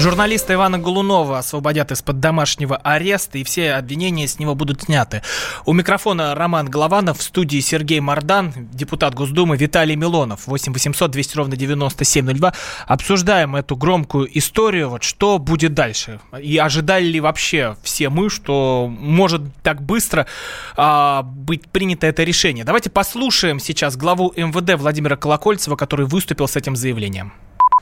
Журналиста Ивана Голунова освободят из-под домашнего ареста, и все обвинения с него будут сняты. У микрофона Роман Голованов, в студии Сергей Мордан, депутат Госдумы Виталий Милонов. 8 800 200 ровно 9702. Обсуждаем эту громкую историю. Вот что будет дальше? И ожидали ли вообще все мы, что может так быстро а, быть принято это решение? Давайте послушаем сейчас главу МВД Владимира Колокольцева, который выступил с этим заявлением.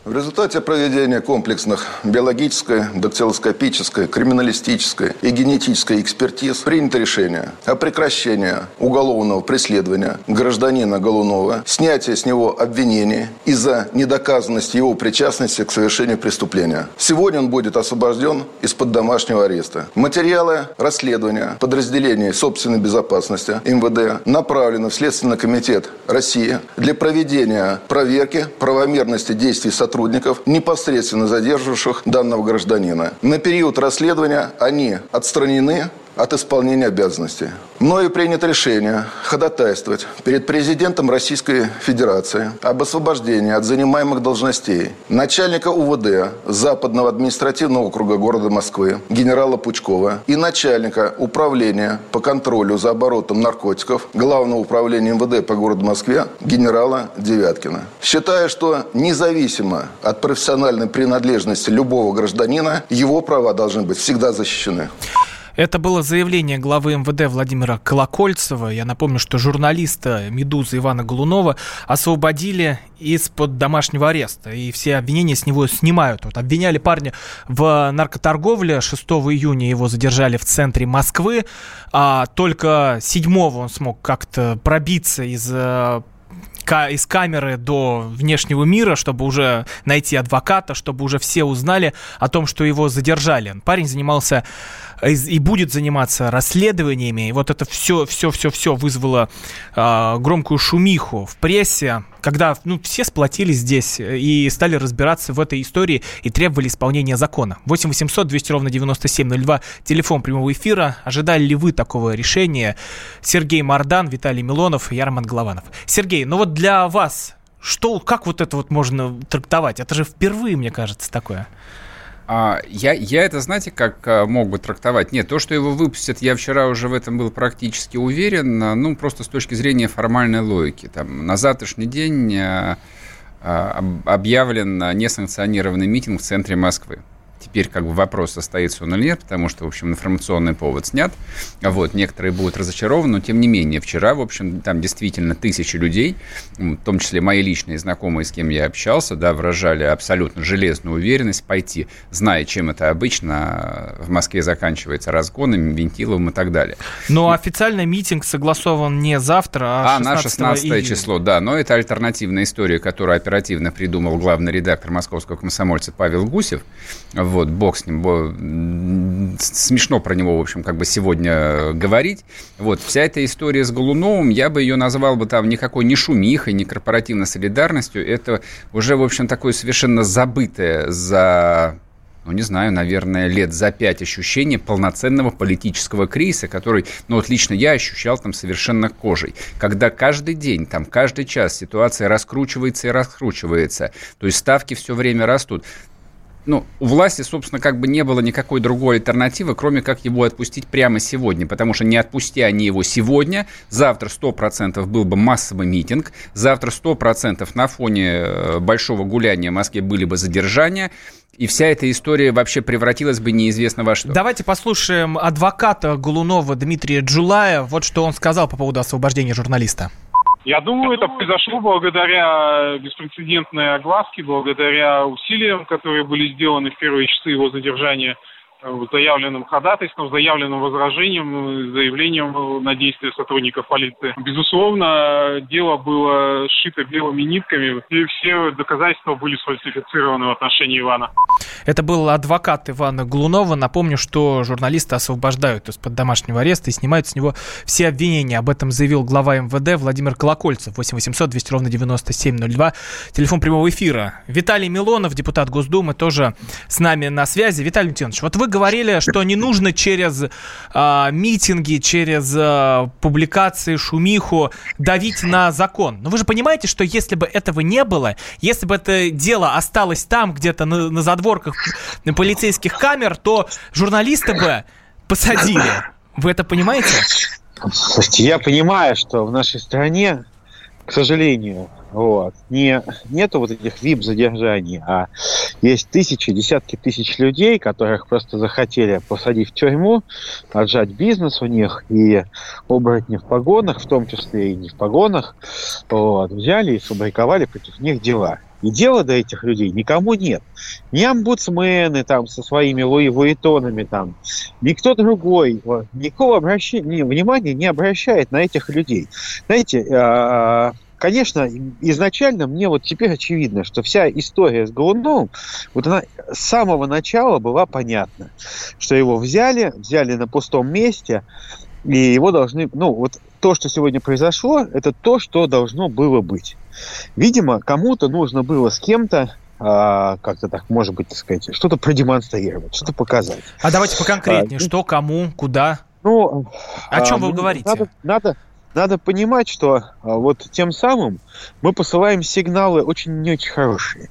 В результате проведения комплексных биологической, дактилоскопической, криминалистической и генетической экспертиз принято решение о прекращении уголовного преследования гражданина Голунова, снятия с него обвинений из-за недоказанности его причастности к совершению преступления. Сегодня он будет освобожден из-под домашнего ареста. Материалы расследования подразделений собственной безопасности МВД направлены в Следственный комитет России для проведения проверки правомерности действий сотрудников сотрудников, непосредственно задерживавших данного гражданина. На период расследования они отстранены от исполнения обязанностей. Мною принято решение ходатайствовать перед президентом Российской Федерации об освобождении от занимаемых должностей начальника УВД Западного административного округа города Москвы генерала Пучкова и начальника управления по контролю за оборотом наркотиков Главного управления МВД по городу Москве генерала Девяткина. Считаю, что независимо от профессиональной принадлежности любого гражданина, его права должны быть всегда защищены. Это было заявление главы МВД Владимира Колокольцева. Я напомню, что журналиста «Медузы» Ивана Голунова освободили из-под домашнего ареста. И все обвинения с него снимают. Вот обвиняли парня в наркоторговле. 6 июня его задержали в центре Москвы. А только 7 он смог как-то пробиться из э, из камеры до внешнего мира, чтобы уже найти адвоката, чтобы уже все узнали о том, что его задержали. Парень занимался и будет заниматься расследованиями. И вот это все, все, все, все вызвало э, громкую шумиху в прессе, когда ну, все сплотились здесь и стали разбираться в этой истории и требовали исполнения закона. 8 800 200 ровно 9702, телефон прямого эфира. Ожидали ли вы такого решения? Сергей Мардан, Виталий Милонов, Ярман Голованов. Сергей, ну вот для вас что, как вот это вот можно трактовать? Это же впервые, мне кажется, такое. А, я, я это, знаете, как а, мог бы трактовать? Нет, то, что его выпустят, я вчера уже в этом был практически уверен, а, ну, просто с точки зрения формальной логики. Там, на завтрашний день объявлен несанкционированный митинг в центре Москвы. Теперь как бы вопрос, состоится он или нет, потому что, в общем, информационный повод снят. Вот, некоторые будут разочарованы, но тем не менее, вчера, в общем, там действительно тысячи людей, в том числе мои личные знакомые, с кем я общался, да, выражали абсолютно железную уверенность пойти, зная, чем это обычно в Москве заканчивается разгонами, вентиловым и так далее. Но официально митинг согласован не завтра, а 16 А, на 16 июня. число, да, но это альтернативная история, которую оперативно придумал главный редактор московского комсомольца Павел Гусев. Вот, бог с ним. Смешно про него, в общем, как бы сегодня говорить. Вот, вся эта история с Голуновым, я бы ее назвал бы там никакой не шумихой, не корпоративной солидарностью. Это уже, в общем, такое совершенно забытое за ну, не знаю, наверное, лет за пять ощущение полноценного политического кризиса, который, ну, вот лично я ощущал там совершенно кожей. Когда каждый день, там, каждый час ситуация раскручивается и раскручивается, то есть ставки все время растут ну, у власти, собственно, как бы не было никакой другой альтернативы, кроме как его отпустить прямо сегодня, потому что не отпусти они его сегодня, завтра 100% был бы массовый митинг, завтра 100% на фоне э, большого гуляния в Москве были бы задержания, и вся эта история вообще превратилась бы неизвестно во что. Давайте послушаем адвоката Голунова Дмитрия Джулая. Вот что он сказал по поводу освобождения журналиста. Я думаю, это произошло благодаря беспрецедентной огласке, благодаря усилиям, которые были сделаны в первые часы его задержания – заявленным ходатайством, заявленным возражением, заявлением на действия сотрудников полиции. Безусловно, дело было сшито белыми нитками, и все доказательства были сфальсифицированы в отношении Ивана. Это был адвокат Ивана Глунова. Напомню, что журналисты освобождают из-под домашнего ареста и снимают с него все обвинения. Об этом заявил глава МВД Владимир Колокольцев. 8 800 200 ровно 9702. Телефон прямого эфира. Виталий Милонов, депутат Госдумы, тоже с нами на связи. Виталий Леонидович, вот вы говорили, что не нужно через э, митинги, через э, публикации, шумиху давить на закон. Но вы же понимаете, что если бы этого не было, если бы это дело осталось там, где-то на, на задворках полицейских камер, то журналисты бы посадили. Вы это понимаете? Слушайте, я понимаю, что в нашей стране, к сожалению, вот, не, нету вот этих вип-задержаний, а есть тысячи, десятки тысяч людей, которых просто захотели посадить в тюрьму, отжать бизнес у них, и оборотни в погонах, в том числе и не в погонах, вот, взяли и сфабриковали против них дела. И дела до этих людей никому нет. Ни омбудсмены там со своими Луи там, никто другой никакого обращения, внимания не обращает на этих людей. Знаете, а, конечно, изначально мне вот теперь очевидно, что вся история с Голуновым, вот она с самого начала была понятна, что его взяли, взяли на пустом месте, и его должны, ну вот то, что сегодня произошло, это то, что должно было быть. Видимо, кому-то нужно было с кем-то а, как-то так, может быть, так сказать, что-то продемонстрировать, что-то показать. А давайте поконкретнее, а, что, кому, куда? Ну, о чем а, вы говорите? Надо, надо, надо понимать, что а, вот тем самым мы посылаем сигналы очень не очень хорошие.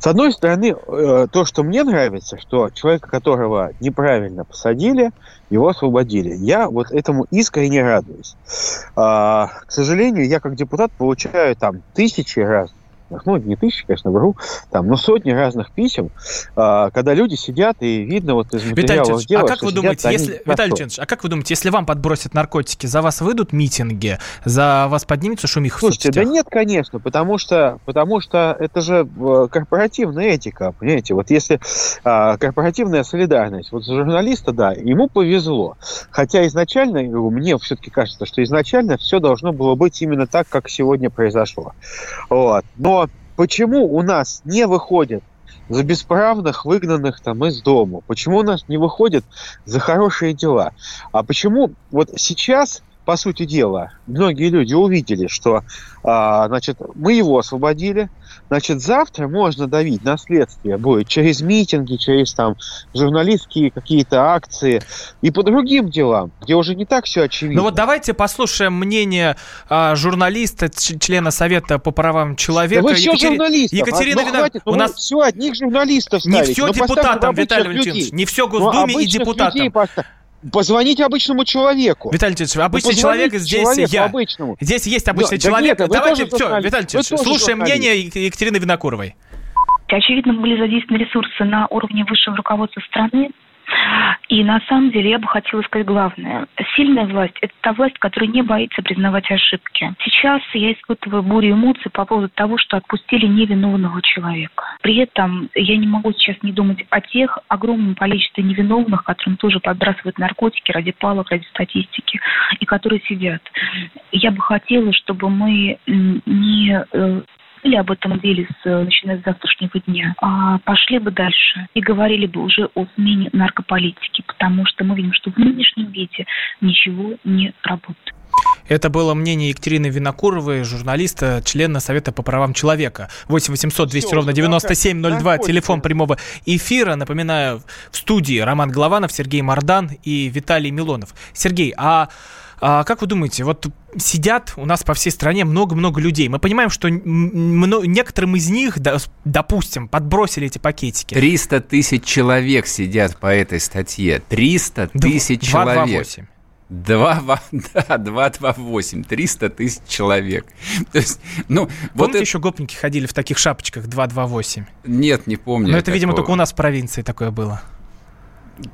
С одной стороны, э, то, что мне нравится, что человека, которого неправильно посадили, его освободили. Я вот этому искренне радуюсь. А, к сожалению, я как депутат получаю там тысячи раз ну, не тысячи, конечно, вру, там, но сотни разных писем, а, когда люди сидят и видно вот из материалов Виталий дела, а как вы думаете, сидят, если, Виталий Леонидович, а как вы думаете, если вам подбросят наркотики, за вас выйдут митинги, за вас поднимется шумиха Слушайте, да нет, конечно, потому что, потому что это же э, корпоративная этика, понимаете, вот если а, корпоративная солидарность, вот журналиста, да, ему повезло, хотя изначально, мне все-таки кажется, что изначально все должно было быть именно так, как сегодня произошло, вот, но почему у нас не выходят за бесправных, выгнанных там из дома? Почему у нас не выходят за хорошие дела? А почему вот сейчас по сути дела, многие люди увидели, что а, значит, мы его освободили, значит, завтра можно давить на следствие будет через митинги, через там журналистские какие-то акции и по другим делам, где уже не так все очевидно. Ну вот давайте послушаем мнение а, журналиста, члена Совета по правам человека. Да вы все Екатери... журналистов. Екатерина ну, хватит, ну, у нас все одних журналистов ставить. Не все ну, депутатам, Виталий Валентинович, не все Госдуме ну, и депутатам. Позвоните обычному человеку. Виталий Титович, обычный ну, человек здесь я. Обычному. Здесь есть обычный да, человек. Да нет, Давайте, все, Виталий Титович, слушаем мнение Екатерины Винокуровой. Очевидно, были задействованы ресурсы на уровне высшего руководства страны, и на самом деле я бы хотела сказать главное. Сильная власть – это та власть, которая не боится признавать ошибки. Сейчас я испытываю бурю эмоций по поводу того, что отпустили невиновного человека. При этом я не могу сейчас не думать о тех огромном количестве невиновных, которым тоже подбрасывают наркотики ради палок, ради статистики, и которые сидят. Я бы хотела, чтобы мы не э, или об этом деле, с, начиная с завтрашнего дня, а пошли бы дальше и говорили бы уже о смене наркополитики, потому что мы видим, что в нынешнем виде ничего не работает. Это было мнение Екатерины Винокуровой, журналиста, члена Совета по правам человека. 8 800 200 Все, ровно 9702, телефон прямого эфира. Напоминаю, в студии Роман Голованов, Сергей Мордан и Виталий Милонов. Сергей, а а как вы думаете, вот сидят у нас по всей стране много-много людей. Мы понимаем, что некоторым из них, допустим, подбросили эти пакетики. 300 тысяч человек сидят по этой статье. 300 тысяч человек. 2, да, 228, 300 тысяч человек. То есть, ну, Помните, вот это... еще гопники ходили в таких шапочках 228? Нет, не помню. Но это, такого. видимо, только у нас в провинции такое было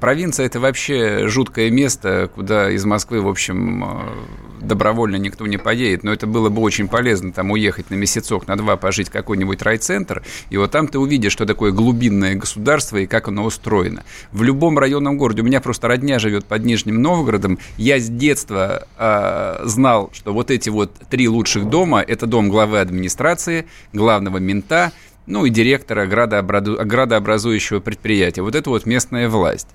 провинция это вообще жуткое место, куда из Москвы, в общем, э, добровольно никто не поедет. Но это было бы очень полезно там уехать на месяцок, на два пожить какой-нибудь райцентр. И вот там ты увидишь, что такое глубинное государство и как оно устроено. В любом районном городе, у меня просто родня живет под Нижним Новгородом, я с детства э, знал, что вот эти вот три лучших дома, это дом главы администрации, главного мента, ну и директора градообразующего предприятия. Вот это вот местная власть.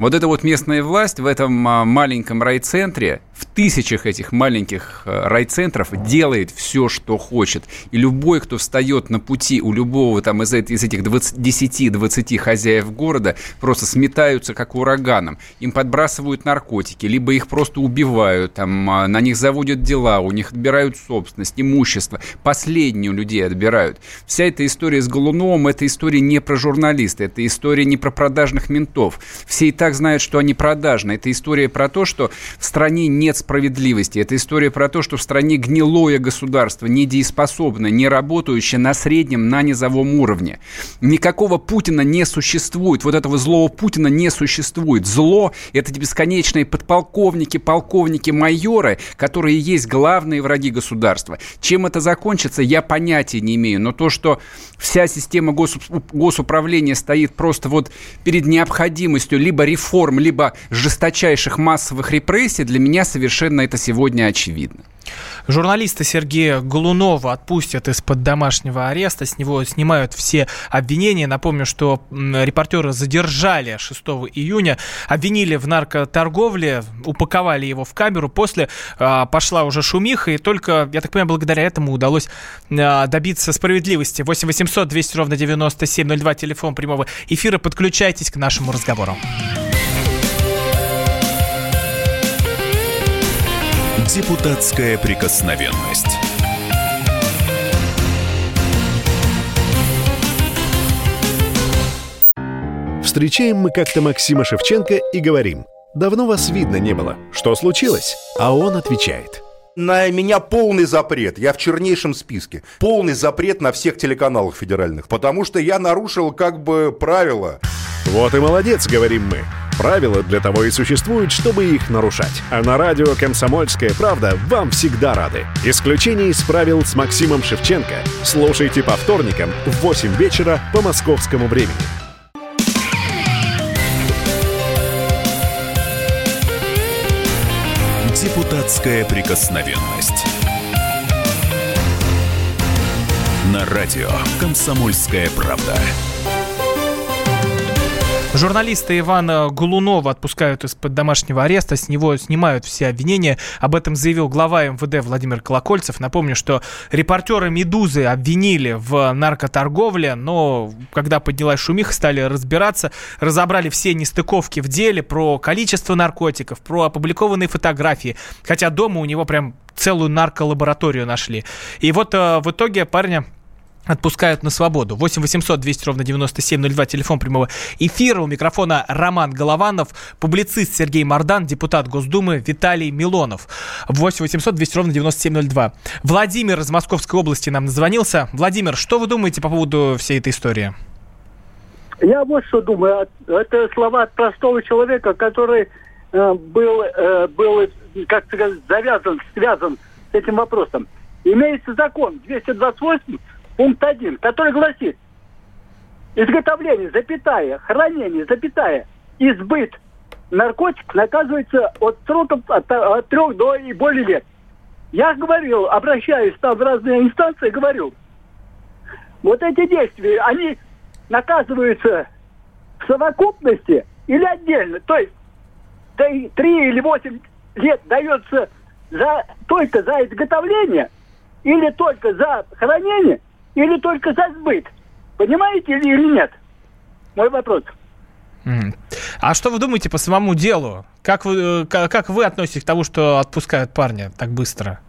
Вот эта вот местная власть в этом а, маленьком райцентре, в тысячах этих маленьких а, райцентров делает все, что хочет. И любой, кто встает на пути у любого там из, из этих 10-20 хозяев города, просто сметаются как ураганом. Им подбрасывают наркотики, либо их просто убивают, там, а, на них заводят дела, у них отбирают собственность, имущество. Последние у людей отбирают. Вся эта история с Голуновым, это история не про журналиста, это история не про продажных ментов. Все и так так знают, что они продажны. Это история про то, что в стране нет справедливости. Это история про то, что в стране гнилое государство, недееспособное, не работающее на среднем, на низовом уровне. Никакого Путина не существует. Вот этого злого Путина не существует. Зло – это бесконечные подполковники, полковники, майоры, которые есть главные враги государства. Чем это закончится, я понятия не имею. Но то, что вся система госуправления стоит просто вот перед необходимостью либо реформировать реформ, либо жесточайших массовых репрессий, для меня совершенно это сегодня очевидно. Журналиста Сергея Голунова отпустят из-под домашнего ареста. С него снимают все обвинения. Напомню, что репортера задержали 6 июня, обвинили в наркоторговле, упаковали его в камеру. После а, пошла уже шумиха, и только, я так понимаю, благодаря этому удалось а, добиться справедливости. 8 800 200 ровно 9702, телефон прямого эфира. Подключайтесь к нашему разговору. Депутатская прикосновенность. Встречаем мы как-то Максима Шевченко и говорим, давно вас видно не было, что случилось? А он отвечает – на меня полный запрет. Я в чернейшем списке. Полный запрет на всех телеканалах федеральных. Потому что я нарушил как бы правила. Вот и молодец, говорим мы. Правила для того и существуют, чтобы их нарушать. А на радио «Комсомольская правда» вам всегда рады. Исключение из правил с Максимом Шевченко. Слушайте по вторникам в 8 вечера по московскому времени. Депутатская прикосновенность. На радио «Комсомольская правда». Журналиста Ивана Голунова отпускают из-под домашнего ареста, с него снимают все обвинения. Об этом заявил глава МВД Владимир Колокольцев. Напомню, что репортеры «Медузы» обвинили в наркоторговле, но когда поднялась шумиха, стали разбираться, разобрали все нестыковки в деле про количество наркотиков, про опубликованные фотографии. Хотя дома у него прям целую нарколабораторию нашли. И вот э, в итоге парня отпускают на свободу. 8 800 200 ровно 9702, телефон прямого эфира. У микрофона Роман Голованов, публицист Сергей Мордан, депутат Госдумы Виталий Милонов. 8 800 200 ровно 9702. Владимир из Московской области нам назвонился. Владимир, что вы думаете по поводу всей этой истории? Я вот что думаю. Это слова от простого человека, который э, был, э, был, как сказать, завязан, связан с этим вопросом. Имеется закон 228 пункт 1, который гласит, изготовление, запятая, хранение, запятая, избыт наркотик наказывается от сроков от, от трех до и более лет. Я говорил, обращаюсь там в разные инстанции, говорю, вот эти действия, они наказываются в совокупности или отдельно. То есть три или восемь лет дается за, только за изготовление или только за хранение, или только за сбыт? Понимаете или нет? Мой вопрос. А что вы думаете по самому делу? Как вы, э, как вы относитесь к тому, что отпускают парня так быстро?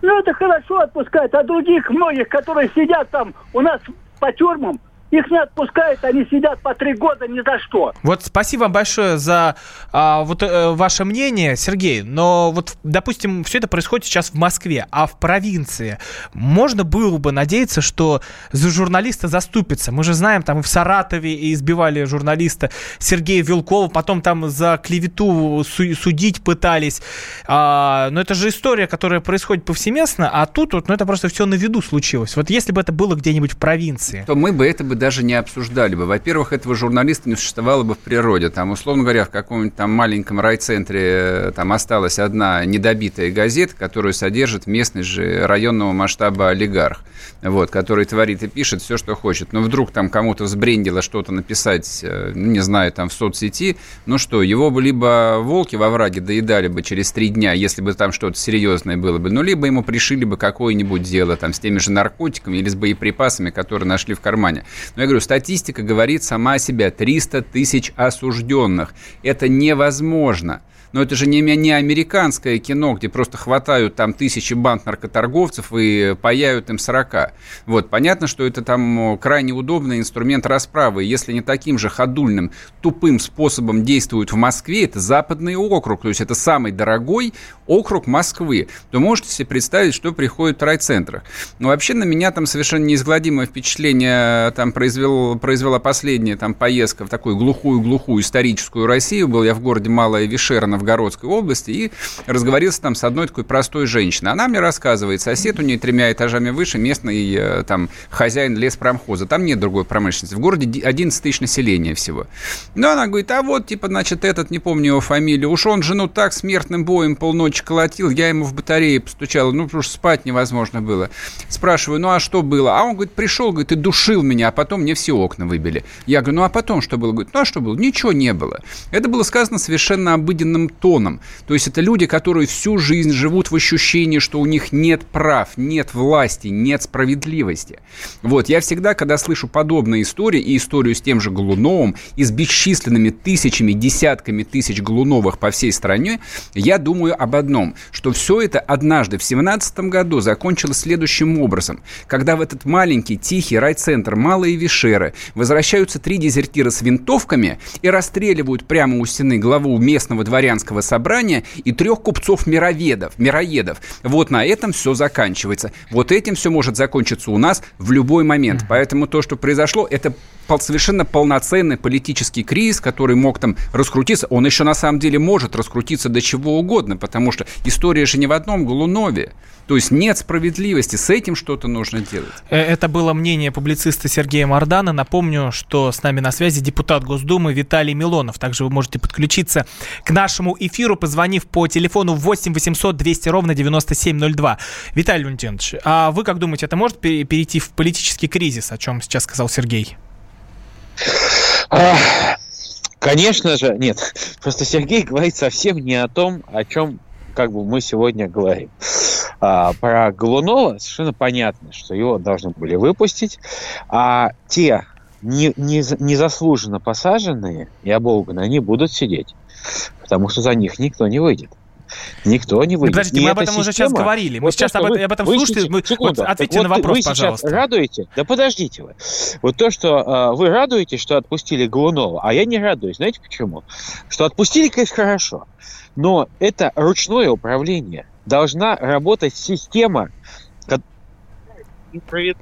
Ну, это хорошо отпускать, а других многих, которые сидят там у нас по тюрьмам, их не отпускают, они сидят по три года ни за что. Вот спасибо вам большое за а, вот э, ваше мнение, Сергей. Но вот, допустим, все это происходит сейчас в Москве, а в провинции можно было бы надеяться, что за журналиста заступится. Мы же знаем, там и в Саратове избивали журналиста Сергея Вилкова, потом там за клевету судить пытались. А, но это же история, которая происходит повсеместно, а тут вот, ну, это просто все на виду случилось. Вот если бы это было где-нибудь в провинции. То мы бы это бы даже не обсуждали бы. Во-первых, этого журналиста не существовало бы в природе. Там, условно говоря, в каком-нибудь там маленьком райцентре э, там осталась одна недобитая газета, которую содержит местный же районного масштаба олигарх, вот, который творит и пишет все, что хочет. Но вдруг там кому-то взбрендило что-то написать, э, ну, не знаю, там в соцсети, ну что, его бы либо волки во враге доедали бы через три дня, если бы там что-то серьезное было бы, ну, либо ему пришили бы какое-нибудь дело там с теми же наркотиками или с боеприпасами, которые нашли в кармане. Но я говорю, статистика говорит сама о себе. 300 тысяч осужденных. Это невозможно. Но это же не, не американское кино, где просто хватают там тысячи банд наркоторговцев и паяют им 40. Вот, понятно, что это там крайне удобный инструмент расправы. Если не таким же ходульным, тупым способом действуют в Москве, это западный округ, то есть это самый дорогой округ Москвы, то можете себе представить, что приходит в райцентрах. Но вообще на меня там совершенно неизгладимое впечатление там произвел, произвела последняя там поездка в такую глухую-глухую историческую Россию. Был я в городе Малая Вишерна Новгородской области и разговорился там с одной такой простой женщиной. Она мне рассказывает, сосед у нее тремя этажами выше, местный э, там хозяин леспромхоза. Там нет другой промышленности. В городе 11 тысяч населения всего. Но она говорит, а вот, типа, значит, этот, не помню его фамилию, уж он жену так смертным боем полночи колотил, я ему в батарее постучала, ну, потому что спать невозможно было. Спрашиваю, ну, а что было? А он, говорит, пришел, говорит, и душил меня, а потом мне все окна выбили. Я говорю, ну, а потом что было? Говорит, ну, а что было? Ничего не было. Это было сказано совершенно обыденным тоном. То есть это люди, которые всю жизнь живут в ощущении, что у них нет прав, нет власти, нет справедливости. Вот, я всегда, когда слышу подобные истории, и историю с тем же Голуновым, и с бесчисленными тысячами, десятками тысяч Голуновых по всей стране, я думаю об одном, что все это однажды в 17 году закончилось следующим образом. Когда в этот маленький, тихий райцентр Малые Вишеры возвращаются три дезертира с винтовками и расстреливают прямо у стены главу местного дворянства дворянского собрания и трех купцов-мироведов, мироедов. Вот на этом все заканчивается. Вот этим все может закончиться у нас в любой момент. Поэтому то, что произошло, это совершенно полноценный политический кризис, который мог там раскрутиться. Он еще на самом деле может раскрутиться до чего угодно, потому что история же не в одном Голунове. То есть нет справедливости, с этим что-то нужно делать. Э, это было мнение публициста Сергея Мардана. Напомню, что с нами на связи депутат Госдумы Виталий Милонов. Также вы можете подключиться к нашему эфиру, позвонив по телефону 8 800 200 ровно 9702. Виталий Валентинович, а вы как думаете, это может перейти в политический кризис, о чем сейчас сказал Сергей? Конечно же, нет. Просто Сергей говорит совсем не о том, о чем как бы мы сегодня говорим. А, про Голунова совершенно понятно, что его должны были выпустить, а те не, не, незаслуженно посаженные и оболганные, они будут сидеть, потому что за них никто не выйдет. Никто не выйдет. Подождите, мы об этом система, уже сейчас говорили. Мы вот сейчас об, вы, об этом слушали. Мы, секунду, вот ответьте вот на вопрос, вы пожалуйста. Сейчас радуете? Да подождите вы. Вот то, что э, вы радуете, что отпустили Голунова, а я не радуюсь. Знаете почему? Что отпустили, конечно, хорошо. Но это ручное управление. Должна работать система, которая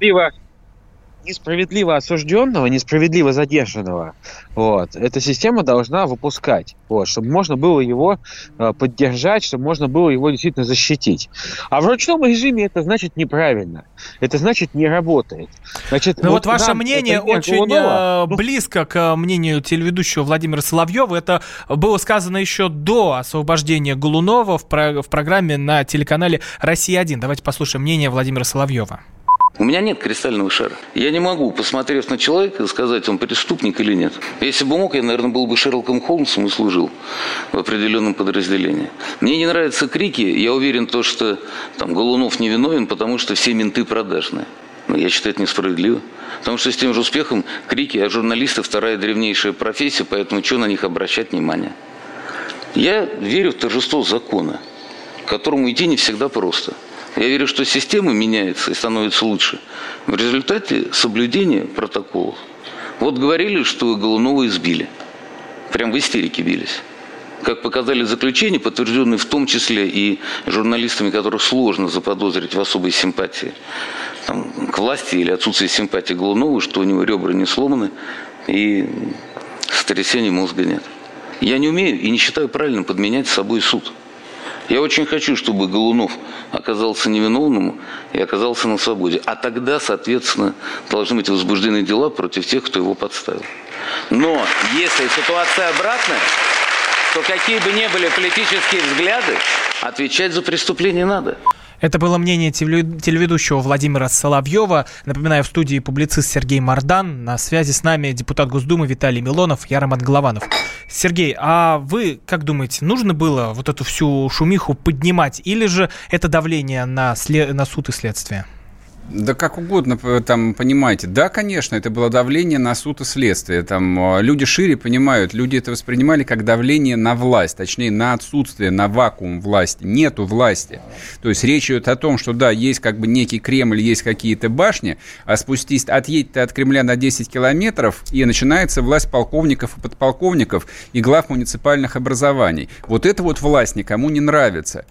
несправедливо осужденного, несправедливо задержанного, вот, эта система должна выпускать, вот, чтобы можно было его э, поддержать, чтобы можно было его действительно защитить. А в ручном режиме это значит неправильно, это значит не работает. Значит, ну вот, вот ваше мнение очень Голунова, э, близко к мнению телеведущего Владимира Соловьева. Это было сказано еще до освобождения Голунова в, про в программе на телеканале «Россия-1». Давайте послушаем мнение Владимира Соловьева. У меня нет кристального шара. Я не могу, посмотрев на человека, сказать, он преступник или нет. Если бы мог, я, наверное, был бы Шерлоком Холмсом и служил в определенном подразделении. Мне не нравятся крики. Я уверен, то, что там, Голунов невиновен, потому что все менты продажные. Но я считаю, это несправедливо. Потому что с тем же успехом крики, а журналисты вторая древнейшая профессия, поэтому что на них обращать внимание? Я верю в торжество закона, которому идти не всегда просто – я верю, что система меняется и становится лучше в результате соблюдения протоколов. Вот говорили, что Голунова избили. Прям в истерике бились. Как показали заключения, подтвержденные в том числе и журналистами, которых сложно заподозрить в особой симпатии там, к власти или отсутствии симпатии Голунова, что у него ребра не сломаны и сотрясения мозга нет. Я не умею и не считаю правильным подменять с собой суд. Я очень хочу, чтобы Голунов оказался невиновным и оказался на свободе. А тогда, соответственно, должны быть возбуждены дела против тех, кто его подставил. Но если ситуация обратная, то какие бы ни были политические взгляды, отвечать за преступление надо. Это было мнение телеведущего Владимира Соловьева. Напоминаю, в студии публицист Сергей Мардан. На связи с нами депутат Госдумы Виталий Милонов, я Роман Голованов. Сергей, а вы как думаете, нужно было вот эту всю шумиху поднимать или же это давление на, след... на суд и следствие? Да как угодно там понимаете. Да, конечно, это было давление на суд и следствие. Там а, люди шире понимают, люди это воспринимали как давление на власть, точнее на отсутствие, на вакуум власти. Нету власти. То есть речь идет о том, что да, есть как бы некий Кремль, есть какие-то башни, а спустись, отъедь от Кремля на 10 километров, и начинается власть полковников и подполковников и глав муниципальных образований. Вот это вот власть никому не нравится.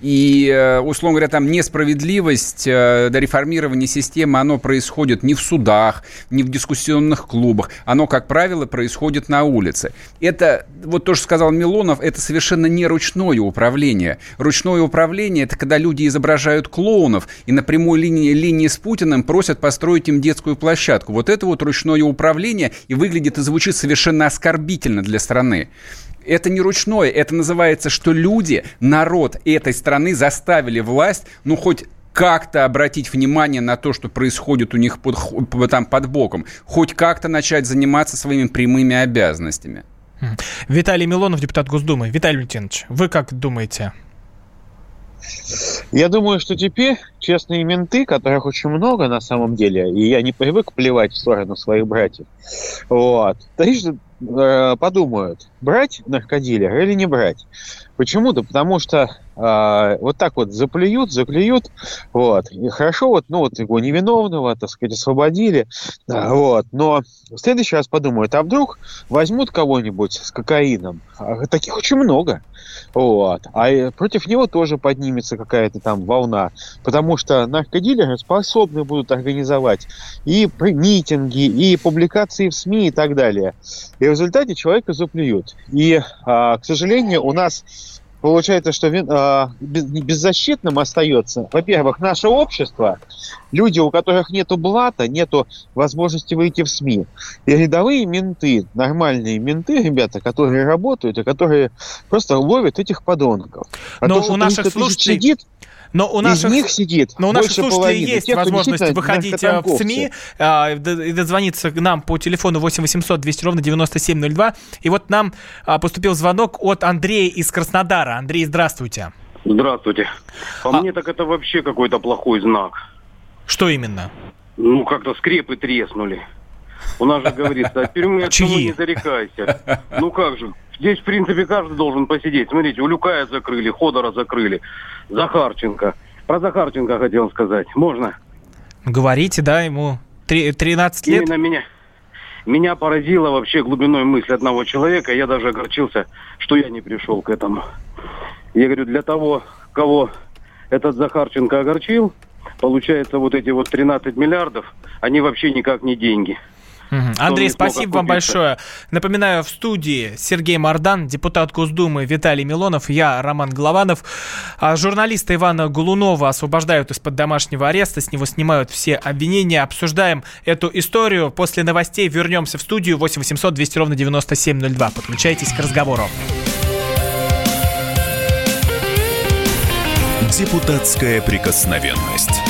И, э, условно говоря, там несправедливость э, до реформирования системы, оно происходит не в судах, не в дискуссионных клубах. Оно, как правило, происходит на улице. Это, вот то, что сказал Милонов, это совершенно не ручное управление. Ручное управление – это когда люди изображают клоунов и на прямой линии, линии с Путиным просят построить им детскую площадку. Вот это вот ручное управление и выглядит и звучит совершенно оскорбительно для страны. Это не ручное, это называется, что люди, народ этой страны заставили власть, ну, хоть как-то обратить внимание на то, что происходит у них под, там под боком, хоть как-то начать заниматься своими прямыми обязанностями. Виталий Милонов, депутат Госдумы. Виталий Валентинович, вы как думаете? Я думаю, что теперь честные менты, которых очень много на самом деле, и я не привык плевать в сторону своих братьев, вот, Э, подумают, брать наркодилер или не брать. Почему-то, потому что э, вот так вот заплюют, заклюют, вот, и хорошо вот, ну вот его невиновного, так сказать, освободили, да, вот, но в следующий раз подумают, а вдруг возьмут кого-нибудь с кокаином, а таких очень много, вот, а против него тоже поднимется какая-то там волна, потому что наркодилеры способны будут организовать и митинги, и публикации в СМИ и так далее, и в результате человека заплюют, и, а, к сожалению, у нас получается, что э, беззащитным остается, во-первых, наше общество, люди, у которых нету блата, нету возможности выйти в СМИ. И рядовые менты, нормальные менты, ребята, которые работают и которые просто ловят этих подонков. А Но то, у наших слушателей... Сидит, но у наших, Из них сидит но у наших слушателей половины, есть тех, возможность выходить э, в СМИ а, и дозвониться к нам по телефону 8 800 200 ровно 9702. И вот нам а, поступил звонок от Андрея из Краснодара. Андрей, здравствуйте. Здравствуйте. По а... мне так это вообще какой-то плохой знак. Что именно? Ну, как-то скрепы треснули. У нас же говорится, от тюрьмы от не зарекайся. Ну как же, Здесь, в принципе, каждый должен посидеть. Смотрите, Улюкая закрыли, Ходора закрыли, Захарченко. Про Захарченко хотел сказать. Можно? Говорите, да, ему 13 лет? Именно меня, меня поразила вообще глубиной мысли одного человека. Я даже огорчился, что я не пришел к этому. Я говорю, для того, кого этот Захарченко огорчил, получается вот эти вот 13 миллиардов, они вообще никак не деньги. Андрей, спасибо вам большое. Напоминаю, в студии Сергей Мардан, депутат Госдумы Виталий Милонов, я Роман Голованов. А журналиста Ивана Голунова освобождают из-под домашнего ареста, с него снимают все обвинения. Обсуждаем эту историю. После новостей вернемся в студию 8 800 200 ровно 9702. Подключайтесь к разговору. Депутатская прикосновенность.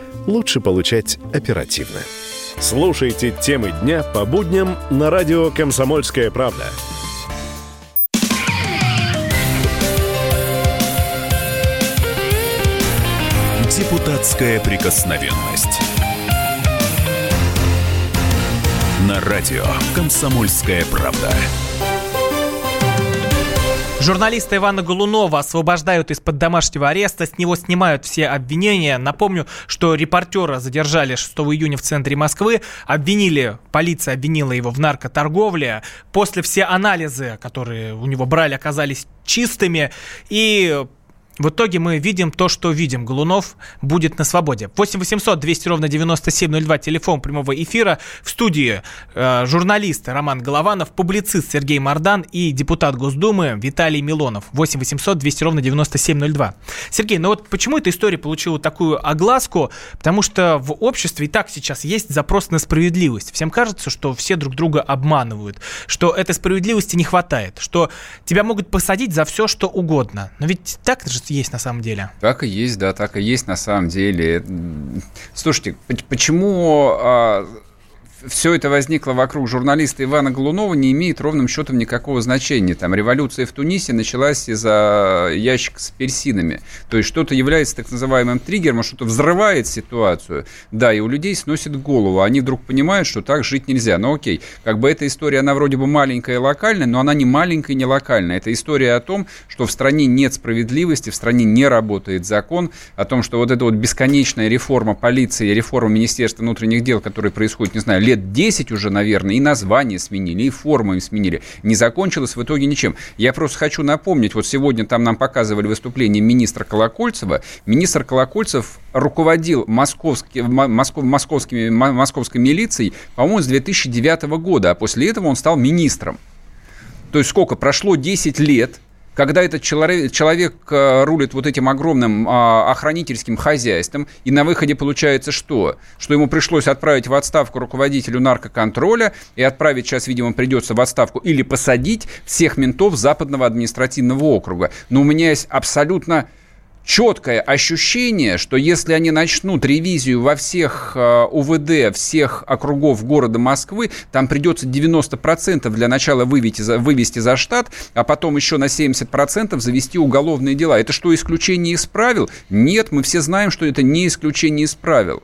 лучше получать оперативно. Слушайте темы дня по будням на радио «Комсомольская правда». Депутатская прикосновенность. На радио «Комсомольская правда». Журналиста Ивана Голунова освобождают из-под домашнего ареста, с него снимают все обвинения. Напомню, что репортера задержали 6 июня в центре Москвы, обвинили, полиция обвинила его в наркоторговле. После все анализы, которые у него брали, оказались чистыми, и в итоге мы видим то, что видим. Голунов будет на свободе. 8 800 200 ровно 9702, телефон прямого эфира. В студии э, журналисты Роман Голованов, публицист Сергей Мордан и депутат Госдумы Виталий Милонов. 8 800 200 ровно 9702. Сергей, ну вот почему эта история получила такую огласку? Потому что в обществе и так сейчас есть запрос на справедливость. Всем кажется, что все друг друга обманывают, что этой справедливости не хватает, что тебя могут посадить за все, что угодно. Но ведь так же есть на самом деле. Так и есть, да, так и есть на самом деле. Слушайте, почему а, все это возникло вокруг журналиста Ивана Голунова, не имеет ровным счетом никакого значения. Там революция в Тунисе началась из-за ящика с персинами. То есть что-то является так называемым триггером, что-то взрывает ситуацию. Да, и у людей сносит голову. Они вдруг понимают, что так жить нельзя. Но окей, как бы эта история, она вроде бы маленькая и локальная, но она не маленькая и не локальная. Это история о том, что в стране нет справедливости, в стране не работает закон, о том, что вот эта вот бесконечная реформа полиции, реформа Министерства внутренних дел, которая происходит, не знаю, лет 10 уже, наверное, и название сменили, и форму им сменили. Не закончилось в итоге ничем. Я просто хочу напомнить, вот сегодня там нам показывали выступление министра Колокольцева. Министр Колокольцев руководил московский, москов, московскими, московской милицией, по-моему, с 2009 года, а после этого он стал министром. То есть сколько? Прошло 10 лет, когда этот человек, человек э, рулит вот этим огромным а, охранительским хозяйством, и на выходе получается что? Что ему пришлось отправить в отставку руководителю наркоконтроля, и отправить сейчас, видимо, придется в отставку, или посадить всех ментов Западного административного округа. Но у меня есть абсолютно четкое ощущение, что если они начнут ревизию во всех э, УВД, всех округов города Москвы, там придется 90% для начала вывести вывести за штат, а потом еще на 70% завести уголовные дела. Это что, исключение из правил? Нет, мы все знаем, что это не исключение из правил.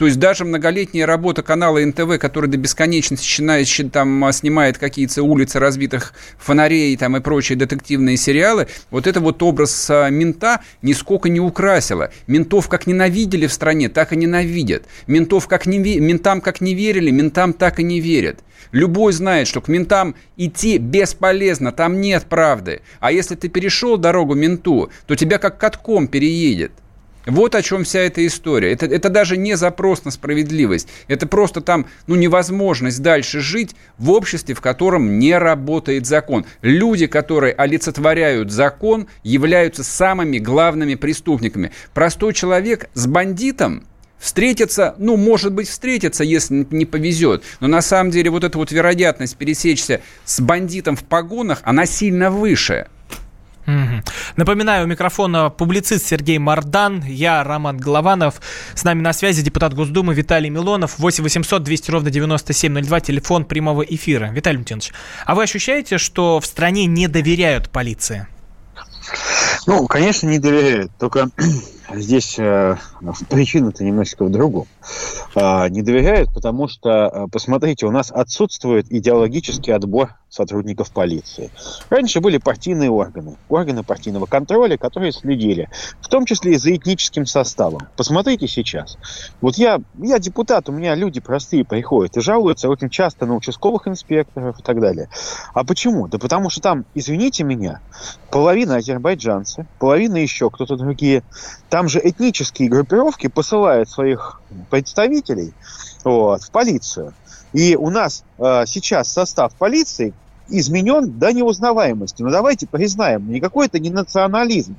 То есть даже многолетняя работа канала НТВ, который до бесконечности считает, там, а, снимает какие-то улицы разбитых фонарей там, и прочие детективные сериалы, вот это вот образ а, мента нисколько не украсило. Ментов как ненавидели в стране, так и ненавидят. Ментов как не, ментам как не верили, ментам так и не верят. Любой знает, что к ментам идти бесполезно, там нет правды. А если ты перешел дорогу менту, то тебя как катком переедет. Вот о чем вся эта история. Это, это даже не запрос на справедливость. Это просто там ну, невозможность дальше жить в обществе, в котором не работает закон. Люди, которые олицетворяют закон, являются самыми главными преступниками. Простой человек с бандитом Встретиться, ну, может быть, встретиться, если не повезет. Но на самом деле вот эта вот вероятность пересечься с бандитом в погонах, она сильно выше. Напоминаю, у микрофона публицист Сергей Мардан, я Роман Голованов. С нами на связи депутат Госдумы Виталий Милонов. 8 800 200 ровно 9702, телефон прямого эфира. Виталий Митинович, а вы ощущаете, что в стране не доверяют полиции? Ну, конечно, не доверяют. Только здесь э, причина-то немножечко в другом. Э, не доверяют, потому что, э, посмотрите, у нас отсутствует идеологический отбор сотрудников полиции. Раньше были партийные органы, органы партийного контроля, которые следили, в том числе и за этническим составом. Посмотрите сейчас. Вот я, я депутат, у меня люди простые приходят и жалуются очень часто на участковых инспекторов и так далее. А почему? Да потому что там, извините меня, половина азербайджанцы, половина еще кто-то другие. Там же этнические группировки посылают своих представителей вот, в полицию. И у нас э, сейчас состав полиции изменен до неузнаваемости. Но давайте признаем, никакой это не национализм.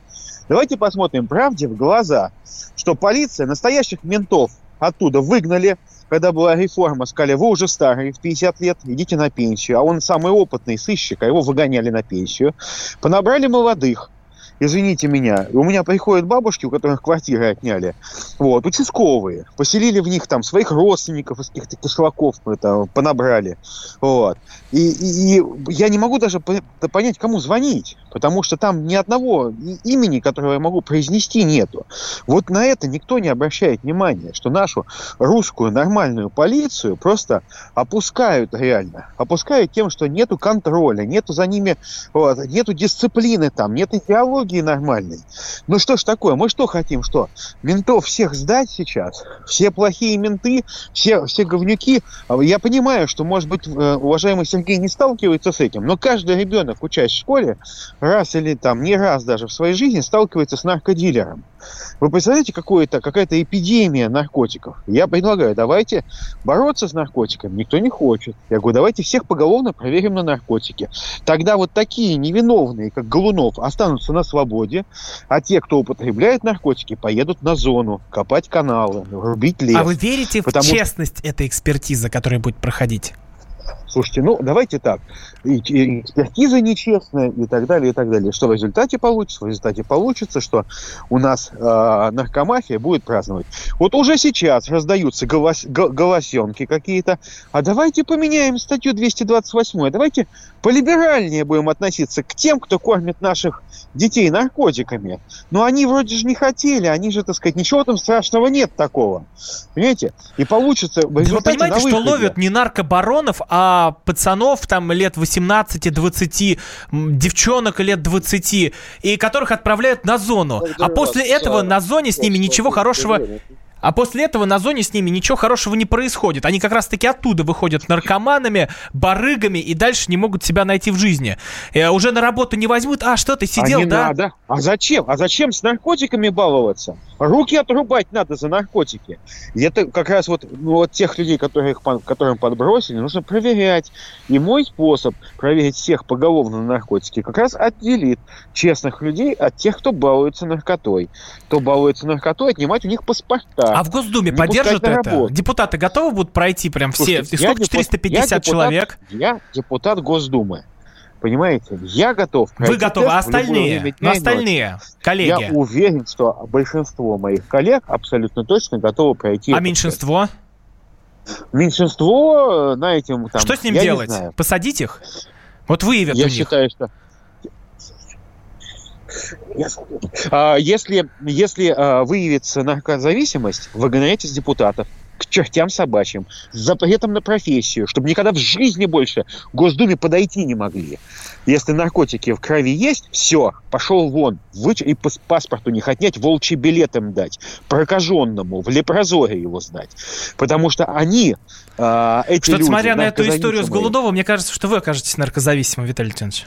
Давайте посмотрим правде в глаза, что полиция настоящих ментов оттуда выгнали, когда была реформа, сказали, вы уже старый, в 50 лет, идите на пенсию. А он самый опытный сыщик, а его выгоняли на пенсию. Понабрали молодых, извините меня, у меня приходят бабушки, у которых квартиры отняли, вот, участковые, поселили в них там своих родственников из каких-то кишлаков это, понабрали, вот. И, и, и я не могу даже понять, кому звонить, потому что там ни одного имени, которое я могу произнести, нету. Вот на это никто не обращает внимания, что нашу русскую нормальную полицию просто опускают реально. Опускают тем, что нету контроля, нету за ними, вот, нету дисциплины там, нет идеологии нормальной. Ну что ж такое, мы что хотим, что? Ментов всех сдать сейчас? Все плохие менты, все, все говнюки? Я понимаю, что, может быть, э, уважаемый Сергей не сталкивается с этим, но каждый ребенок, учась в школе, раз или там не раз даже в своей жизни сталкивается с наркодилером. Вы представляете, какое-то, какая-то эпидемия наркотиков? Я предлагаю, давайте бороться с наркотиками. Никто не хочет. Я говорю, давайте всех поголовно проверим на наркотики. Тогда вот такие невиновные, как Голунов, останутся на свободе, а те, кто употребляет наркотики, поедут на зону, копать каналы, рубить лес. А вы верите в честность этой экспертизы, которая будет проходить? Слушайте, ну давайте так. И, и экспертиза нечестная и так далее, и так далее. Что в результате получится? В результате получится, что у нас э, наркомафия будет праздновать. Вот уже сейчас раздаются голос, голосенки какие-то. А давайте поменяем статью 228. Давайте полиберальнее будем относиться к тем, кто кормит наших детей наркотиками. Но они вроде же не хотели, они же, так сказать, ничего там страшного нет такого. Понимаете? И получится да Вы понимаете, что ловят не наркобаронов, а пацанов там лет 18-20, девчонок лет 20, и которых отправляют на зону. А после этого на зоне с ними ничего хорошего а после этого на зоне с ними ничего хорошего не происходит. Они как раз-таки оттуда выходят наркоманами, барыгами и дальше не могут себя найти в жизни. Э, уже на работу не возьмут. А что, ты сидел, а да? Надо. А зачем? А зачем с наркотиками баловаться? Руки отрубать надо за наркотики. И это как раз вот, ну, вот тех людей, которых, которым подбросили, нужно проверять. И мой способ проверить всех поголовно на наркотики как раз отделит честных людей от тех, кто балуется наркотой. Кто балуется наркотой, отнимать у них паспорта а в Госдуме поддержат это? Депутаты готовы будут пройти прям все? Слушайте, сколько? 450 я человек? я депутат Госдумы. Понимаете, я готов. Вы готовы, а остальные? Остальные коллеги? Я уверен, что большинство моих коллег абсолютно точно готовы пройти. А меньшинство? Меньшинство, знаете, там... Что с ним делать? Посадить их? Вот выявят Я считаю, что а, если, если а, выявится наркозависимость, выгоняйте с депутатов чертям собачьим, с запретом на профессию, чтобы никогда в жизни больше к Госдуме подойти не могли. Если наркотики в крови есть, все, пошел вон, выч... и по паспорту них отнять, волчий билет им дать, прокаженному, в лепрозоре его сдать. Потому что они, э, эти Что-то люди... смотря на эту историю с Голудовым, мне кажется, что вы окажетесь наркозависимым, Виталий Леонидович.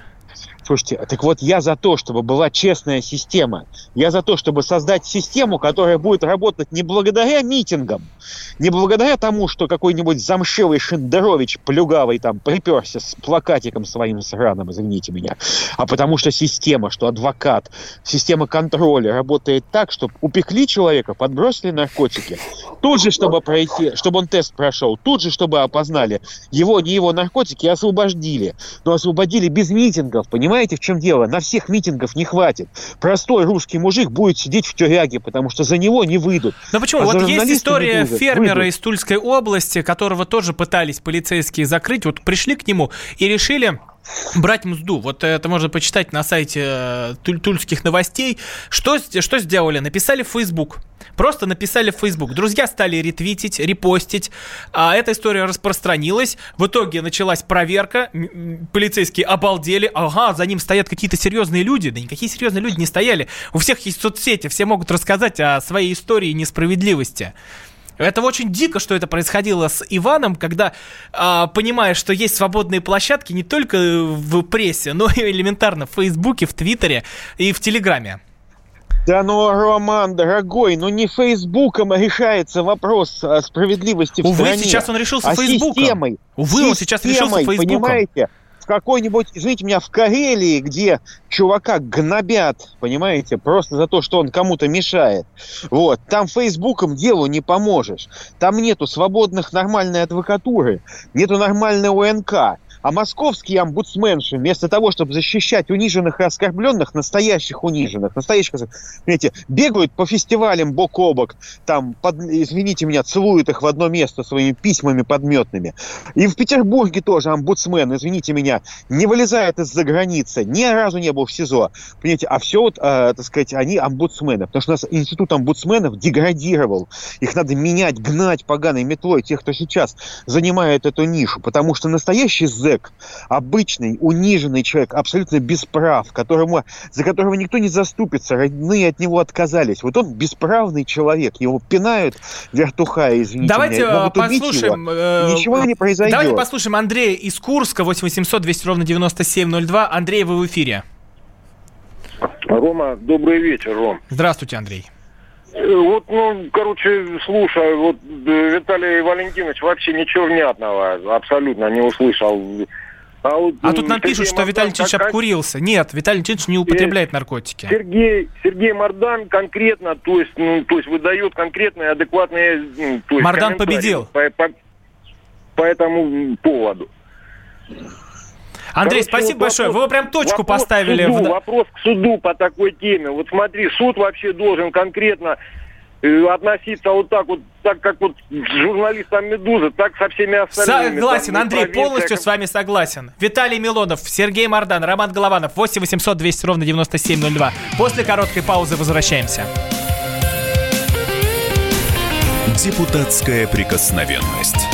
Слушайте, так вот я за то, чтобы была честная система. Я за то, чтобы создать систему, которая будет работать не благодаря митингам, не благодаря тому, что какой-нибудь замшевый Шендерович плюгавый там приперся с плакатиком своим сраным, извините меня, а потому что система, что адвокат, система контроля работает так, чтобы упекли человека, подбросили наркотики, тут же, чтобы пройти, чтобы он тест прошел, тут же, чтобы опознали его, не его наркотики, освободили. Но освободили без митингов, понимаете? Понимаете, в чем дело? На всех митингов не хватит. Простой русский мужик будет сидеть в тюряге, потому что за него не выйдут. Ну почему? А вот есть история выйдут, фермера выйдут. из Тульской области, которого тоже пытались полицейские закрыть. Вот пришли к нему и решили брать мзду. Вот это можно почитать на сайте э, туль тульских новостей. Что, что сделали? Написали в Facebook. Просто написали в Facebook. Друзья стали ретвитить, репостить. А эта история распространилась. В итоге началась проверка. Полицейские обалдели. Ага, за ним стоят какие-то серьезные люди. Да никакие серьезные люди не стояли. У всех есть соцсети, все могут рассказать о своей истории несправедливости. Это очень дико, что это происходило с Иваном, когда, а, понимаешь, что есть свободные площадки не только в прессе, но и элементарно в Фейсбуке, в Твиттере и в Телеграме. Да ну, Роман, дорогой, ну не Фейсбуком решается вопрос справедливости в Увы, стране. сейчас он решился а Фейсбуком. Системой. Увы, системой, он сейчас решился Фейсбуком. Понимаете? В какой-нибудь, извините меня, в Карелии, где чувака гнобят, понимаете, просто за то, что он кому-то мешает. Вот. Там Фейсбуком делу не поможешь. Там нету свободных нормальной адвокатуры, нету нормальной ОНК. А московские омбудсменши, вместо того, чтобы защищать униженных и оскорбленных, настоящих униженных, настоящих, понимаете, бегают по фестивалям бок о бок, там, под, извините меня, целуют их в одно место своими письмами подметными. И в Петербурге тоже омбудсмен, извините меня, не вылезает из-за границы, ни разу не был в СИЗО. Понимаете, а все вот, э, так сказать, они омбудсмены. Потому что у нас институт омбудсменов деградировал. Их надо менять, гнать поганой метлой, тех, кто сейчас занимает эту нишу. Потому что настоящий зэк, обычный, униженный человек, абсолютно без прав, которому, за которого никто не заступится, родные от него отказались. Вот он бесправный человек, его пинают вертухая, извините Давайте меня, э, послушаем... Его, э, ничего не произойдет. Давайте послушаем Андрея из Курска, 8800 200 ровно 9702. Андрей, вы в эфире. Рома, добрый вечер, Ром. Здравствуйте, Андрей. Э, вот, ну, короче, слушай, вот э, Виталий Валентинович вообще ничего внятного абсолютно не услышал. А, вот, а тут нам Сергей пишут, что Мардан Виталий Леонидович как... обкурился. Нет, Виталий Леонидович не употребляет наркотики. Сергей, Сергей Мардан конкретно, то есть, ну, то есть выдает конкретные, адекватные... Ну, то есть Мардан победил. По, по, по этому поводу. Андрей, Короче, спасибо вот большое. Вопрос, Вы прям точку вопрос поставили. К суду, в... Вопрос к суду по такой теме. Вот смотри, суд вообще должен конкретно э, относиться вот так вот, так как вот с журналистом «Медузы», так со всеми остальными. Согласен, Там, Андрей, полностью как... с вами согласен. Виталий Милонов, Сергей Мордан, Роман Голованов, 8 800 200 ровно 9702. После короткой паузы возвращаемся. Депутатская прикосновенность.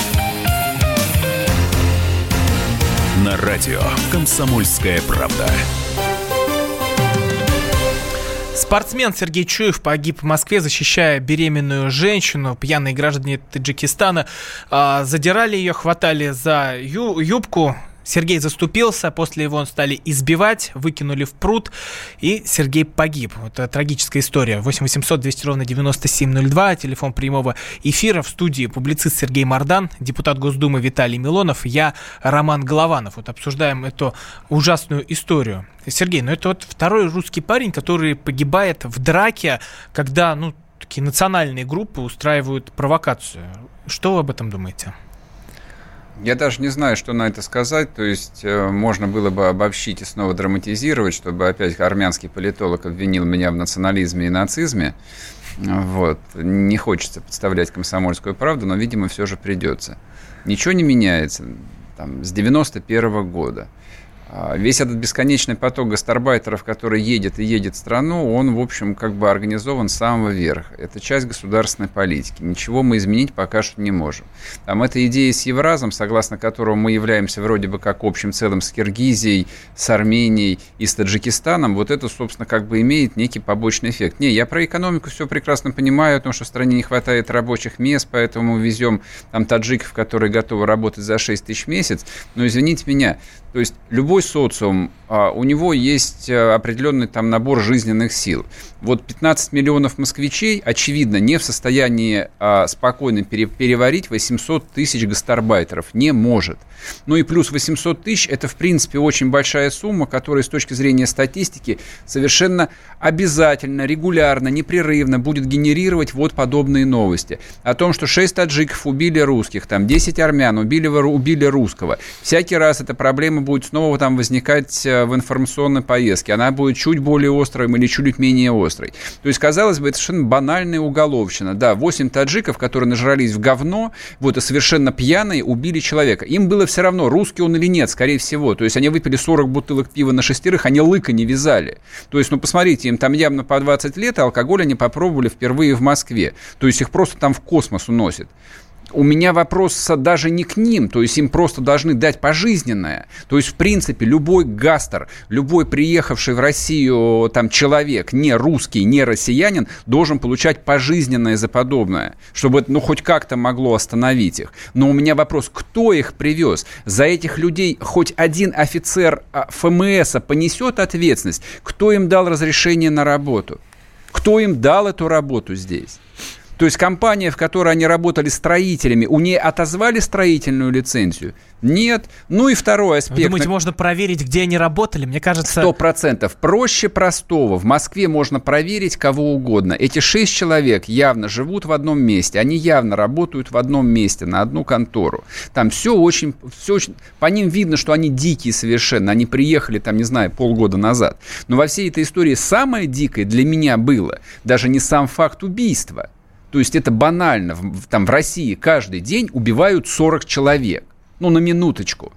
На радио «Комсомольская правда». Спортсмен Сергей Чуев погиб в Москве, защищая беременную женщину. Пьяные граждане Таджикистана а, задирали ее, хватали за ю- юбку, Сергей заступился, после его стали избивать, выкинули в пруд, и Сергей погиб. Это трагическая история. 8 800 200 ровно 9702, телефон прямого эфира. В студии публицист Сергей Мардан, депутат Госдумы Виталий Милонов, я Роман Голованов. Вот обсуждаем эту ужасную историю. Сергей, ну это вот второй русский парень, который погибает в драке, когда, ну, такие национальные группы устраивают провокацию. Что вы об этом думаете? Я даже не знаю, что на это сказать. То есть э, можно было бы обобщить и снова драматизировать, чтобы опять армянский политолог обвинил меня в национализме и нацизме. Вот. Не хочется подставлять комсомольскую правду, но, видимо, все же придется. Ничего не меняется там, с 91 -го года. А, весь этот бесконечный поток гастарбайтеров, который едет и едет в страну, он, в общем, как бы организован с самого верха. Это часть государственной политики. Ничего мы изменить пока что не можем. Там эта идея с Евразом, согласно которому мы являемся вроде бы как общим целым с Киргизией, с Арменией и с Таджикистаном, вот это, собственно, как бы имеет некий побочный эффект. Не, я про экономику все прекрасно понимаю, о том, что в стране не хватает рабочих мест, поэтому везем там таджиков, которые готовы работать за 6 тысяч в месяц. Но извините меня, то есть любой социум, а, у него есть э, определенный там набор жизненных сил. Вот 15 миллионов москвичей, очевидно, не в состоянии а, спокойно переварить 800 тысяч гастарбайтеров. Не может. Ну и плюс 800 тысяч – это, в принципе, очень большая сумма, которая с точки зрения статистики совершенно обязательно, регулярно, непрерывно будет генерировать вот подобные новости. О том, что 6 таджиков убили русских, там 10 армян убили, убили русского. Всякий раз эта проблема будет снова там возникать э, в информационной поездке. Она будет чуть более острой или чуть менее острой. То есть, казалось бы, это совершенно банальная уголовщина. Да, 8 таджиков, которые нажрались в говно, вот, и совершенно пьяные убили человека. Им было все равно, русский он или нет, скорее всего. То есть, они выпили 40 бутылок пива на шестерых, они лыка не вязали. То есть, ну, посмотрите, им там явно по 20 лет, а алкоголь они попробовали впервые в Москве. То есть, их просто там в космос уносит. У меня вопрос даже не к ним, то есть им просто должны дать пожизненное. То есть, в принципе, любой гастер, любой приехавший в Россию там человек, не русский, не россиянин, должен получать пожизненное за подобное, чтобы это, ну, хоть как-то могло остановить их. Но у меня вопрос, кто их привез? За этих людей хоть один офицер а, ФМС понесет ответственность? Кто им дал разрешение на работу? Кто им дал эту работу здесь? То есть компания, в которой они работали строителями, у нее отозвали строительную лицензию? Нет. Ну и второй аспект. Вы думаете, можно проверить, где они работали? Мне кажется... Сто процентов. Проще простого. В Москве можно проверить кого угодно. Эти шесть человек явно живут в одном месте. Они явно работают в одном месте, на одну контору. Там все очень... Все очень... По ним видно, что они дикие совершенно. Они приехали там, не знаю, полгода назад. Но во всей этой истории самое дикое для меня было даже не сам факт убийства – то есть это банально. Там в России каждый день убивают 40 человек. Ну, на минуточку.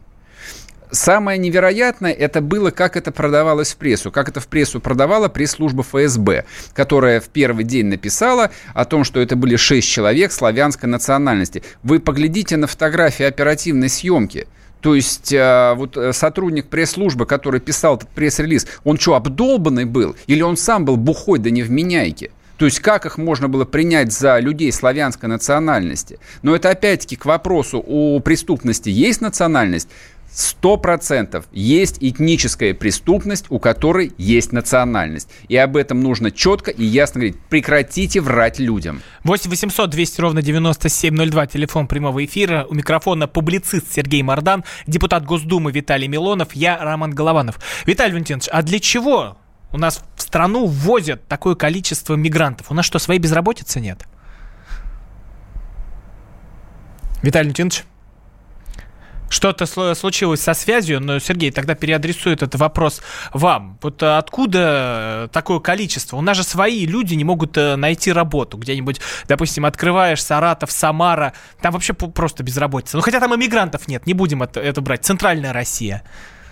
Самое невероятное это было, как это продавалось в прессу. Как это в прессу продавала пресс-служба ФСБ, которая в первый день написала о том, что это были 6 человек славянской национальности. Вы поглядите на фотографии оперативной съемки. То есть э, вот э, сотрудник пресс-службы, который писал этот пресс-релиз, он что, обдолбанный был? Или он сам был бухой да невменяйки? То есть как их можно было принять за людей славянской национальности? Но это опять-таки к вопросу, у преступности есть национальность? Сто процентов есть этническая преступность, у которой есть национальность. И об этом нужно четко и ясно говорить. Прекратите врать людям. 8 800 200 ровно 9702, телефон прямого эфира. У микрофона публицист Сергей Мордан, депутат Госдумы Виталий Милонов, я Роман Голованов. Виталий Валентинович, а для чего у нас в страну ввозят такое количество мигрантов. У нас что, своей безработицы нет? Виталий Леонтьевич? Что-то случилось со связью, но, Сергей, тогда переадресую этот вопрос вам. Вот откуда такое количество? У нас же свои люди не могут э, найти работу. Где-нибудь, допустим, открываешь Саратов, Самара, там вообще просто безработица. Ну, хотя там иммигрантов нет, не будем это, это брать. Центральная Россия.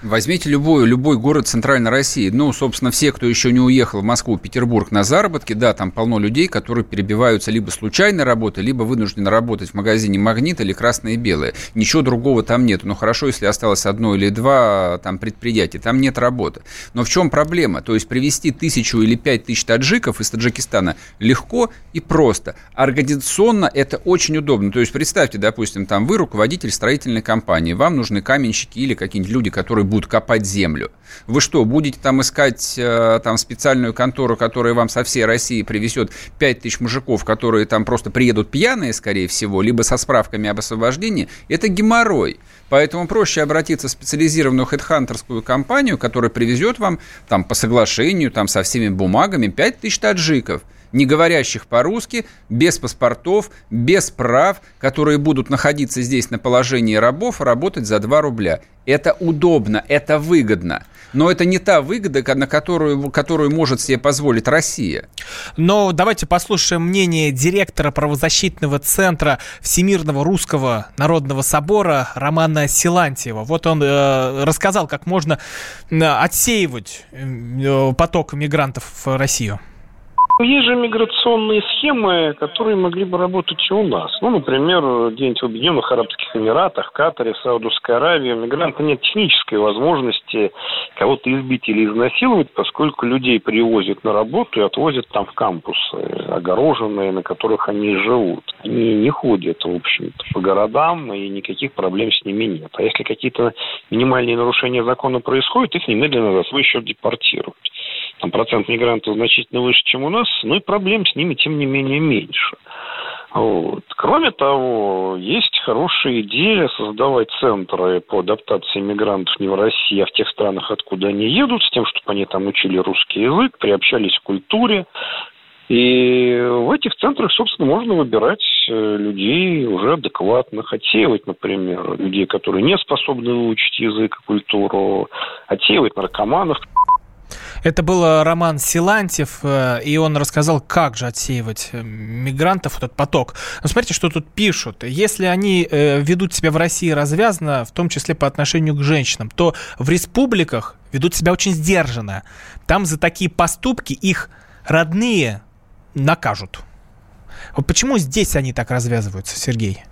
Возьмите любой, любой город Центральной России. Ну, собственно, все, кто еще не уехал в Москву, Петербург на заработки, да, там полно людей, которые перебиваются либо случайной работой, либо вынуждены работать в магазине «Магнит» или «Красное и белое». Ничего другого там нет. Но хорошо, если осталось одно или два там предприятия. Там нет работы. Но в чем проблема? То есть привести тысячу или пять тысяч таджиков из Таджикистана легко и просто. Организационно это очень удобно. То есть представьте, допустим, там вы руководитель строительной компании, вам нужны каменщики или какие-нибудь люди, которые будут копать землю. Вы что, будете там искать э, там специальную контору, которая вам со всей России привезет 5 тысяч мужиков, которые там просто приедут пьяные, скорее всего, либо со справками об освобождении? Это геморрой. Поэтому проще обратиться в специализированную хедхантерскую компанию, которая привезет вам там по соглашению, там со всеми бумагами 5 тысяч таджиков не говорящих по-русски, без паспортов, без прав, которые будут находиться здесь на положении рабов, работать за 2 рубля. Это удобно, это выгодно. Но это не та выгода, на которую, которую может себе позволить Россия. Но давайте послушаем мнение директора правозащитного центра Всемирного Русского Народного Собора Романа Силантьева. Вот он э, рассказал, как можно э, отсеивать э, поток мигрантов в Россию. Есть же миграционные схемы, которые могли бы работать и у нас. Ну, например, где-нибудь в Объединенных Арабских Эмиратах, в Катаре, в Саудовской Аравии у мигранта нет технической возможности кого-то избить или изнасиловать, поскольку людей привозят на работу и отвозят там в кампусы, огороженные, на которых они живут. Они не ходят, в общем-то, по городам, и никаких проблем с ними нет. А если какие-то минимальные нарушения закона происходят, их немедленно за свой счет депортируют там процент мигрантов значительно выше, чем у нас, но и проблем с ними, тем не менее, меньше. Вот. Кроме того, есть хорошая идея создавать центры по адаптации мигрантов не в России, а в тех странах, откуда они едут, с тем, чтобы они там учили русский язык, приобщались к культуре. И в этих центрах, собственно, можно выбирать э, людей уже адекватных, отсеивать, например, людей, которые не способны выучить язык и культуру, отсеивать наркоманов. Это был э, Роман Силантьев, э, и он рассказал, как же отсеивать э, мигрантов, этот поток. Но смотрите, что тут пишут. Если они ведут себя в России развязно, в том числе по отношению к женщинам, то в республиках ведут себя очень сдержанно. Там за такие поступки их родные накажут. Вот почему здесь они так развязываются, Сергей?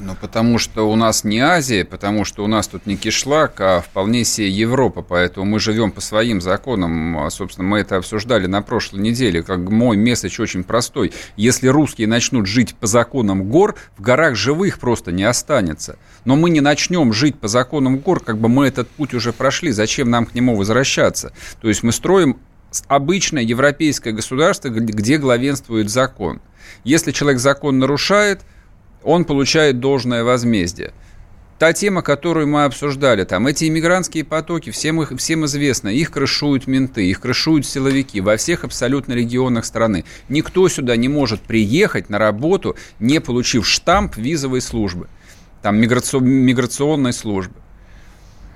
Ну, потому что у нас не Азия, потому что у нас тут не кишлак, а вполне себе Европа, поэтому мы живем по своим законам. А, собственно, мы это обсуждали на прошлой неделе, как мой месседж очень простой. Если русские начнут жить по законам гор, в горах живых просто не останется. Но мы не начнем жить по законам гор, как бы мы этот путь уже прошли, зачем нам к нему возвращаться? То есть мы строим обычное европейское государство, где главенствует закон. Если человек закон нарушает – он получает должное возмездие. Та тема, которую мы обсуждали, там эти иммигрантские потоки, всем, их, всем известно, их крышуют менты, их крышуют силовики во всех абсолютно регионах страны. Никто сюда не может приехать на работу, не получив штамп визовой службы, там миграционной службы.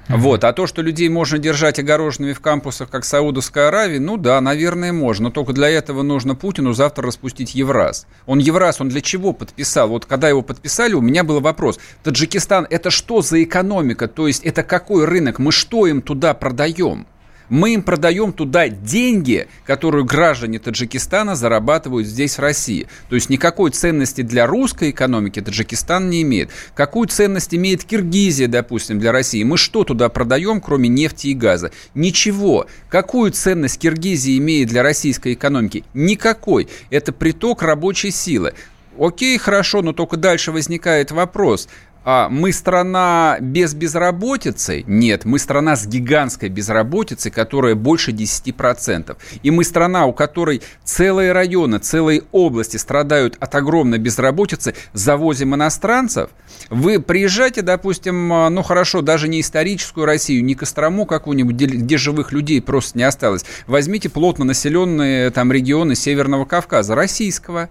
Вот. А то, что людей можно держать огороженными в кампусах, как Саудовская Аравия, ну да, наверное, можно. Но только для этого нужно Путину завтра распустить Евраз. Он Евраз, он для чего подписал? Вот когда его подписали, у меня был вопрос. Таджикистан, это что за экономика? То есть это какой рынок? Мы что им туда продаем? Мы им продаем туда деньги, которые граждане Таджикистана зарабатывают здесь, в России. То есть никакой ценности для русской экономики Таджикистан не имеет. Какую ценность имеет Киргизия, допустим, для России? Мы что туда продаем, кроме нефти и газа? Ничего. Какую ценность Киргизия имеет для российской экономики? Никакой. Это приток рабочей силы. Окей, хорошо, но только дальше возникает вопрос а мы страна без безработицы? Нет, мы страна с гигантской безработицей, которая больше 10%. И мы страна, у которой целые районы, целые области страдают от огромной безработицы, завозим иностранцев. Вы приезжайте, допустим, а, ну хорошо, даже не историческую Россию, не Кострому какую-нибудь, где, где живых людей просто не осталось. Возьмите плотно населенные там регионы Северного Кавказа, российского.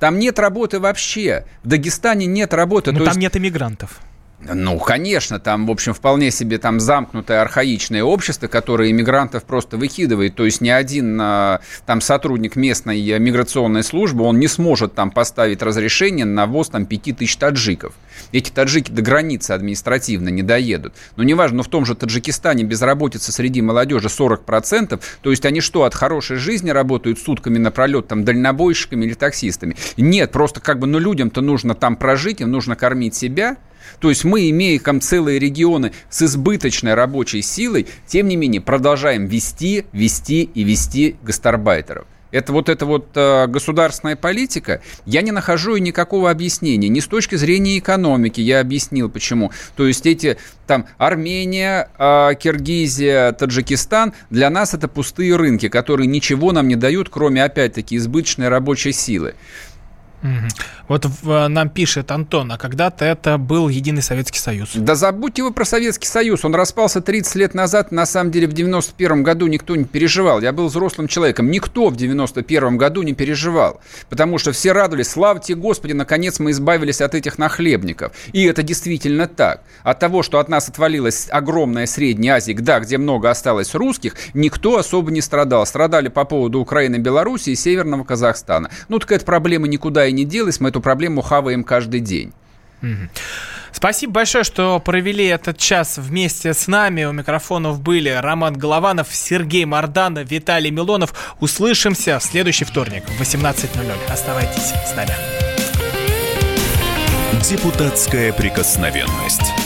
Там нет работы вообще. В Дагестане нет работы. Но там есть... нет иммигрантов. Ну, конечно, там, в общем, вполне себе там замкнутое архаичное общество, которое иммигрантов просто выкидывает. То есть ни один а, там сотрудник местной миграционной службы, он не сможет там поставить разрешение на ввоз там 5000 таджиков. Эти таджики до границы административно не доедут. Но неважно, но в том же Таджикистане безработица среди молодежи 40%. То есть они что, от хорошей жизни работают сутками напролет там дальнобойщиками или таксистами? Нет, просто как бы, ну людям-то нужно там прожить, им нужно кормить себя. То есть мы, имея там целые регионы с избыточной рабочей силой, тем не менее продолжаем вести, вести и вести гастарбайтеров. Это вот эта вот э, государственная политика, я не нахожу и никакого объяснения. Ни с точки зрения экономики, я объяснил почему. То есть эти там Армения, э, Киргизия, Таджикистан, для нас это пустые рынки, которые ничего нам не дают, кроме опять-таки избыточной рабочей силы. Вот в, нам пишет Антон, а когда-то это был Единый Советский Союз. Да забудьте вы про Советский Союз. Он распался 30 лет назад. На самом деле в 91 году никто не переживал. Я был взрослым человеком. Никто в 91 году не переживал. Потому что все радовались. Слава тебе, Господи, наконец мы избавились от этих нахлебников. И это действительно так. От того, что от нас отвалилась огромная Средняя Азия, да, где много осталось русских, никто особо не страдал. Страдали по поводу Украины, Беларуси и Северного Казахстана. Ну, так эта проблема никуда и не делась. Мы эту проблему хаваем каждый день. Спасибо большое, что провели этот час вместе с нами. У микрофонов были Роман Голованов, Сергей Морданов, Виталий Милонов. Услышимся в следующий вторник в 18.00. Оставайтесь с нами. Депутатская прикосновенность.